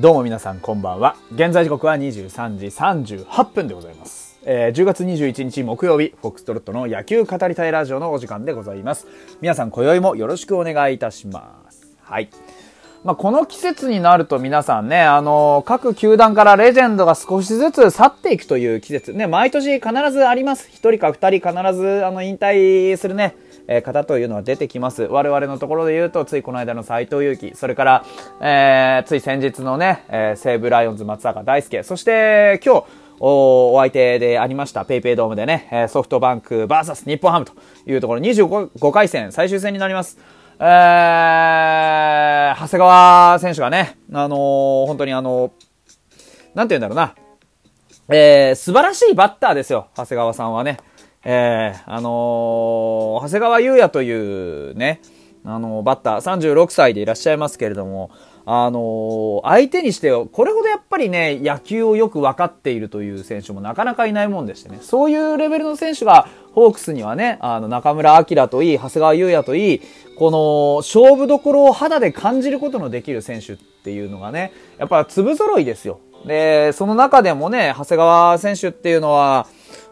どうも皆さんこんばんは。現在時刻は23時38分でございます。えー10月21日木曜日、フォックストロットの野球語りたいラジオのお時間でございます。皆さん今宵もよろしくお願いいたします。はい。まあ、この季節になると皆さんね、あの各球団からレジェンドが少しずつ去っていくという季節。ね、毎年必ずあります。一人か二人必ず、あの、引退するね、え方というのは出てきます。我々のところで言うと、ついこの間の斎藤佑樹、それから、えー、つい先日のね、えー西武ライオンズ松坂大輔、そして今日、おお相手でありました、ペイペイドームでね、ソフトバンク VS 日本ハムというところ、25回戦、最終戦になります。えー、長谷川選手がね、あのー本当にあのなんて言うんだろうな、えー、素晴らしいバッターですよ、長谷川さんはね。えー、あのー長谷川優也というね、あのーバッター、36歳でいらっしゃいますけれども、あの相手にしてよ、これほどやっぱりね、野球をよく分かっているという選手もなかなかいないもんでしてね、そういうレベルの選手が、ホークスにはね、あの、中村晃といい、長谷川優也といい、この、勝負どころを肌で感じることのできる選手っていうのがね、やっぱ粒揃いですよ。で、その中でもね、長谷川選手っていうのは、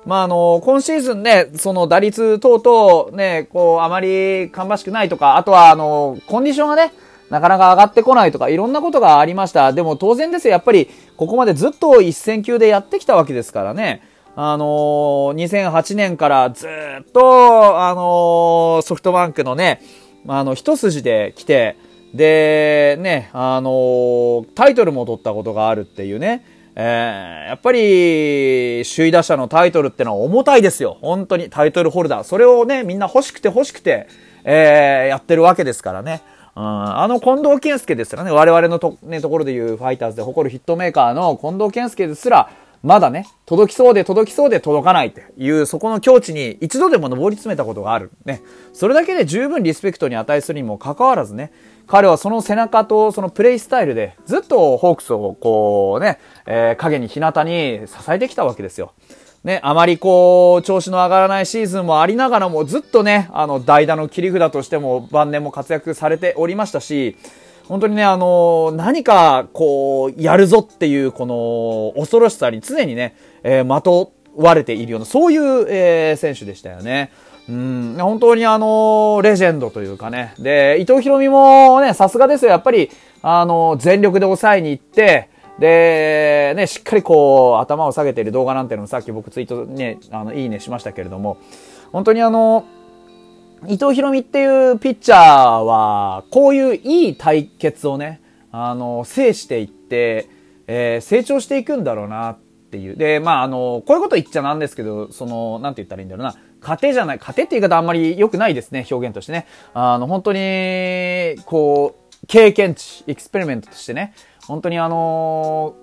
まあ、あの、今シーズンね、その打率等々ね、こう、あまり芳しくないとか、あとは、あの、コンディションがね、なかなか上がってこないとか、いろんなことがありました。でも当然ですよ、やっぱり、ここまでずっと一戦級でやってきたわけですからね。あのー2008年からずっと、あのーソフトバンクのね、あの、一筋で来て、で、ね、あのータイトルも取ったことがあるっていうね、えーやっぱり、首位打者のタイトルってのは重たいですよ。本当に、タイトルホルダー。それをね、みんな欲しくて欲しくて、えーやってるわけですからね。うん、あの近藤健介ですらね、我々のと,、ね、ところでいうファイターズで誇るヒットメーカーの近藤健介ですら、まだね、届きそうで届きそうで届かないっていう、そこの境地に一度でも上り詰めたことがある。ね。それだけで十分リスペクトに値するにもかかわらずね、彼はその背中とそのプレイスタイルでずっとホークスをこうね、えー影に日向に支えてきたわけですよ。ね、あまりこう、調子の上がらないシーズンもありながらも、ずっとね、あの、代打の切り札としても晩年も活躍されておりましたし、本当にね、あの、何か、こう、やるぞっていう、この、恐ろしさに常にね、えーまとわれているような、そういう、えー選手でしたよね。うん、本当にあの、レジェンドというかね。で、伊藤博美もね、さすがですよ。やっぱり、あの、全力で抑えに行って、で、ね、しっかりこう、頭を下げている動画なんていうのもさっき僕ツイートね、あの、いいねしましたけれども、本当にあの、伊藤博美っていうピッチャーは、こういういい対決をね、あの、制していって、えー成長していくんだろうなっていう。で、まあ、あの、こういうこと言っちゃなんですけど、その、なんて言ったらいいんだろうな。家庭じゃない、家庭って言い方あんまり良くないですね、表現としてね。あの、本当に、こう、経験値、エクスペリメントとしてね、本当にあの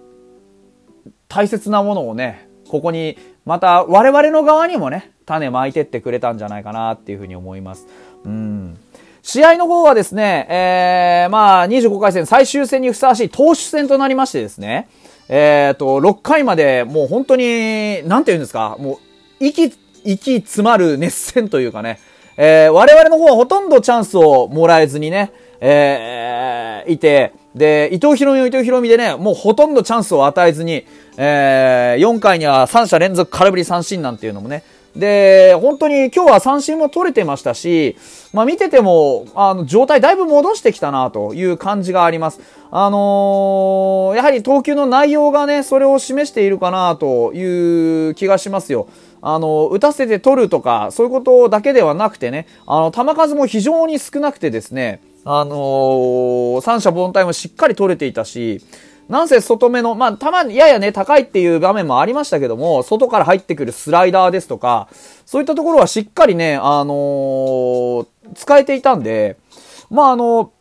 大切なものをね、ここに、また我々の側にもね、種まいてってくれたんじゃないかなっていうふうに思います。うん。試合の方はですね、えー、まあ、25回戦最終戦にふさわしい投手戦となりましてですね、えーと、6回までもう本当に、なんて言うんですか、もう、息、息詰まる熱戦というかね、えー我々の方はほとんどチャンスをもらえずにね、えーいて、で、伊藤博美は伊藤博美でね、もうほとんどチャンスを与えずに、えー4回には3者連続空振り三振なんていうのもね、で、本当に今日は三振も取れてましたし、まあ見てても、あの、状態だいぶ戻してきたなという感じがあります。あのーやはり投球の内容がね、それを示しているかなという気がしますよ。あの、打たせて取るとか、そういうことだけではなくてね、あの、球数も非常に少なくてですね、あのー三者凡退もしっかり取れていたし、なんせ外目の、まあ、たまにややね、高いっていう場面もありましたけども、外から入ってくるスライダーですとか、そういったところはしっかりね、あのー使えていたんで、まあ、あの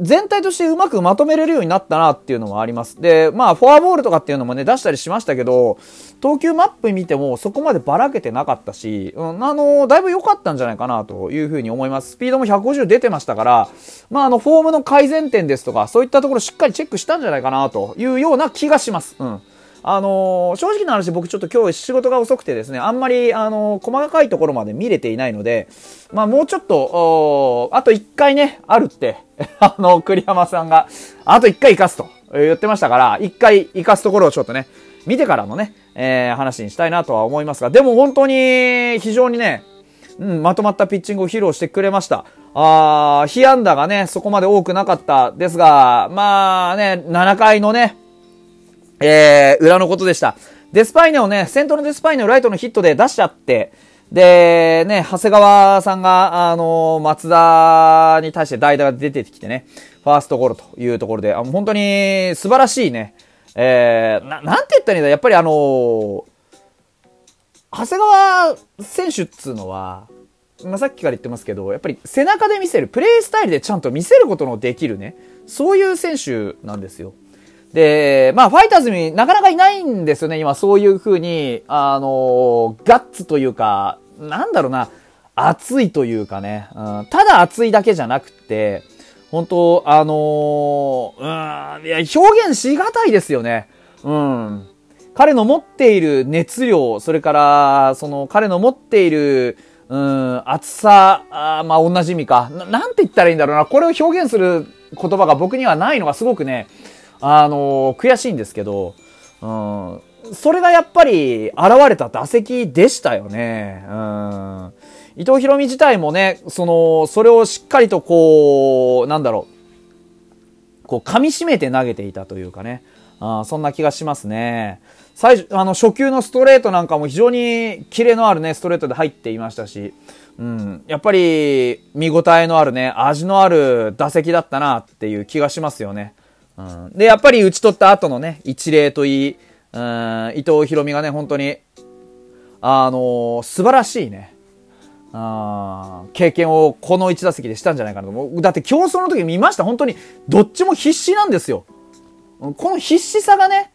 全体としてうまくまとめれるようになったなっていうのもあります。で、まあ、フォアボールとかっていうのもね、出したりしましたけど、投球マップ見てもそこまでばらけてなかったし、うん、あの、だいぶ良かったんじゃないかなというふうに思います。スピードも150出てましたから、まあ、あの、フォームの改善点ですとか、そういったところしっかりチェックしたんじゃないかなというような気がします。うん。あのー正直な話僕ちょっと今日仕事が遅くてですね、あんまり、あのー細かいところまで見れていないので、まあもうちょっと、あと1回ね、あるって、あの、栗山さんが、あと1回生かすと言ってましたから、一回生かすところをちょっとね、見てからのね、えー、話にしたいなとは思いますが、でも本当に非常にね、うん、まとまったピッチングを披露してくれました。あー、被安打がね、そこまで多くなかったですが、まあね、7回のね、えー、裏のことでした。デスパイネをね、先頭のデスパイネをライトのヒットで出しちゃって、で、ね、長谷川さんが、あのー、松田に対して代打が出てきてね、ファーストゴロというところで、あ本当に素晴らしいね、えー、な、なんて言ったらいいんだ、やっぱりあのー、長谷川選手っつうのは、まあ、さっきから言ってますけど、やっぱり背中で見せる、プレイスタイルでちゃんと見せることのできるね、そういう選手なんですよ。で、まあ、ファイターズになかなかいないんですよね、今、そういう風に、あの、ガッツというか、なんだろうな、熱いというかね、うん、ただ熱いだけじゃなくて、本当あのー、うん、いや、表現しがたいですよね。うん。彼の持っている熱量、それから、その彼の持っている、うん、熱さ、あまあ同じ意味かな。なんて言ったらいいんだろうな。これを表現する言葉が僕にはないのがすごくね、あのー、悔しいんですけど、うん、それがやっぱり現れた打席でしたよね。うん。伊藤博美自体もね、その、それをしっかりとこう、なんだろう、こう噛み締めて投げていたというかね。あそんな気がしますね。最初、あの、初球のストレートなんかも非常にキレのあるね、ストレートで入っていましたし、うん、やっぱり見応えのあるね、味のある打席だったなっていう気がしますよね。で、やっぱり打ち取った後のね、一例といい、伊藤博美がね、本当に、あのー、素晴らしいね、あ経験をこの1打席でしたんじゃないかなと。だって競争の時見ました？本当に、どっちも必死なんですよ。この必死さがね、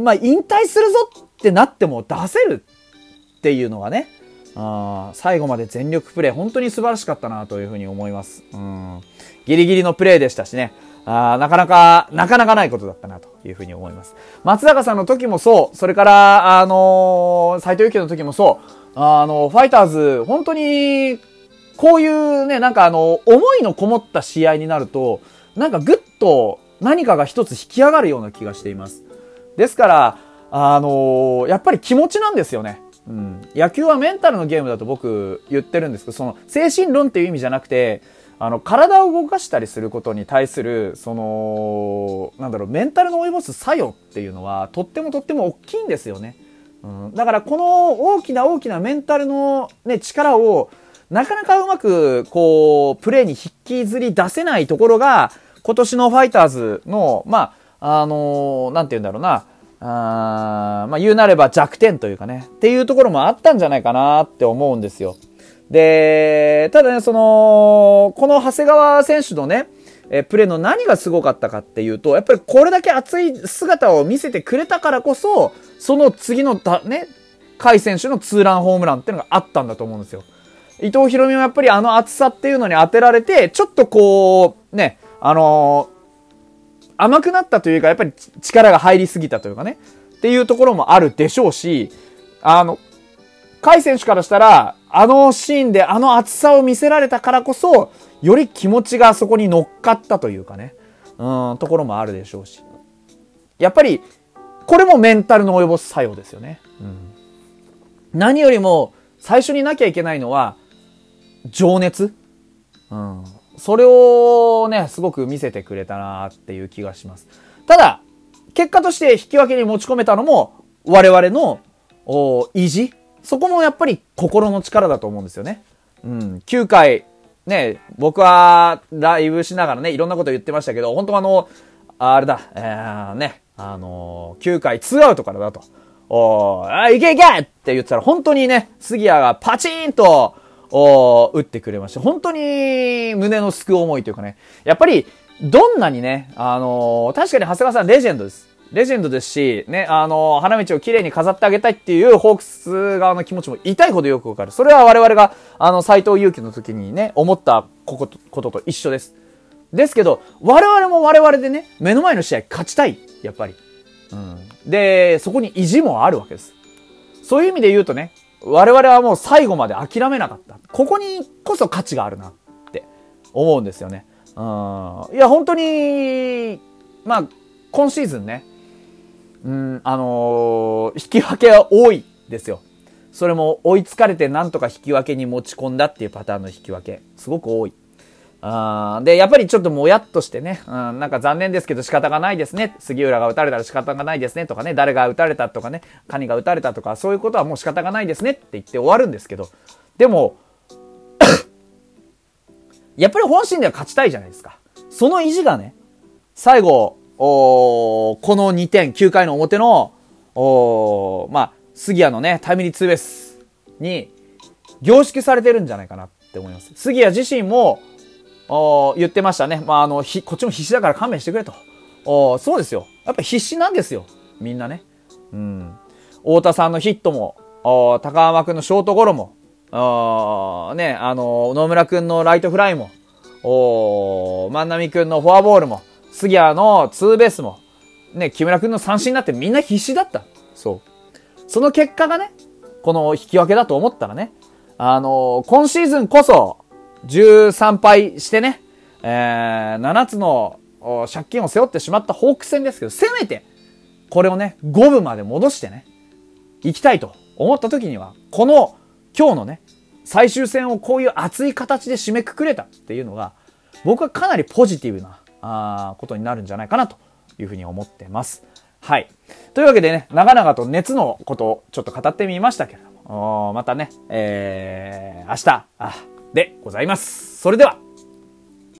まあ、引退するぞってなっても出せるっていうのがね、あ最後まで全力プレー、本当に素晴らしかったなというふうに思います。うん、ギリギリのプレーでしたしね。あなかなか、なかなかないことだったなというふうに思います。松坂さんの時もそう、それから、あのー、斎藤佑樹の時もそう、あの、ファイターズ、本当に、こういうね、なんかあの、思いのこもった試合になると、なんかぐっと何かが一つ引き上がるような気がしています。ですから、あのー、やっぱり気持ちなんですよね。うん。野球はメンタルのゲームだと僕言ってるんですけど、その精神論っていう意味じゃなくて、あの、体を動かしたりすることに対する、その、なんだろう、メンタルの及ぼす作用っていうのは、とってもとっても大きいんですよね。うん、だからこの大きな大きなメンタルのね、力を、なかなかうまく、こう、プレーに引きずり出せないところが、今年のファイターズの、まあ、あのー、なんて言うんだろうな、あまあ、言うなれば弱点というかね、っていうところもあったんじゃないかなって思うんですよ。で、ただね、その、この長谷川選手のね、えプレーの何がすごかったかっていうと、やっぱりこれだけ熱い姿を見せてくれたからこそ、その次のた、ね、甲斐選手のツーランホームランっていうのがあったんだと思うんですよ。伊藤博美もやっぱりあの熱さっていうのに当てられて、ちょっとこう、ね、あのー、甘くなったというか、やっぱり力が入りすぎたというかね、っていうところもあるでしょうし、あの、甲斐選手からしたら、あのシーンであの熱さを見せられたからこそ、より気持ちがそこに乗っかったというかね、うん、ところもあるでしょうし。やっぱり、これもメンタルの及ぼす作用ですよね。うん、何よりも、最初になきゃいけないのは、情熱。うん。それをね、すごく見せてくれたなっていう気がします。ただ、結果として引き分けに持ち込めたのも、我々のお意地そこもやっぱり心の力だと思うんですよね。うん、9回、ね、僕はライブしながらね、いろんなこと言ってましたけど、本当あの、あれだ、えー、ね、あのー、9回2アウトからだと。おあ、いけいけって言ってたら、本当にね、杉谷がパチンと、お打ってくれました。本当に胸のすく思いというかね、やっぱり、どんなにね、あのー、確かに長谷川さんレジェンドです。レジェンドですし、ね、あの、花道を綺麗に飾ってあげたいっていうホークス側の気持ちも痛いほどよくわかる。それは我々が、あの、斎藤佑樹の時にね、思ったことと一緒です。ですけど、我々も我々でね、目の前の試合勝ちたい。やっぱり。うん。で、そこに意地もあるわけです。そういう意味で言うとね、我々はもう最後まで諦めなかった。ここにこそ価値があるなって思うんですよね。うん。いや、本当に、まあ、今シーズンね、うん、あのー、引き分けは多いですよ。それも追いつかれてなんとか引き分けに持ち込んだっていうパターンの引き分け。すごく多い。あで、やっぱりちょっともやっとしてね、うん、なんか残念ですけど仕方がないですね。杉浦が打たれたら仕方がないですねとかね、誰が打たれたとかね、カニが打たれたとか、そういうことはもう仕方がないですねって言って終わるんですけど、でも、やっぱり本心では勝ちたいじゃないですか。その意地がね、最後、おこの2点、9回の表の、おまあ、杉谷のね、タイムリーツーベースに凝縮されてるんじゃないかなって思います。杉谷自身も、お言ってましたね。まあ、あの、ひ、こっちも必死だから勘弁してくれと。おそうですよ。やっぱ必死なんですよ。みんなね。うん。太田さんのヒットも、お高浜くんのショートゴロも、あね、あの、野村くんのライトフライも、お万波くんのフォアボールも、杉谷のツーベースも、ね、木村くんの三振になってみんな必死だった。そう。その結果がね、この引き分けだと思ったらね、あのー、今シーズンこそ、13敗してね、えー、7つの借金を背負ってしまったホーク戦ですけど、せめて、これをね、5分まで戻してね、行きたいと思った時には、この今日のね、最終戦をこういう熱い形で締めくくれたっていうのが、僕はかなりポジティブなあことになるんじゃないかなというふうに思ってます。はい。というわけでね、長々と熱のことをちょっと語ってみましたけれども、またね、えー、明日、あ、でございます。それでは、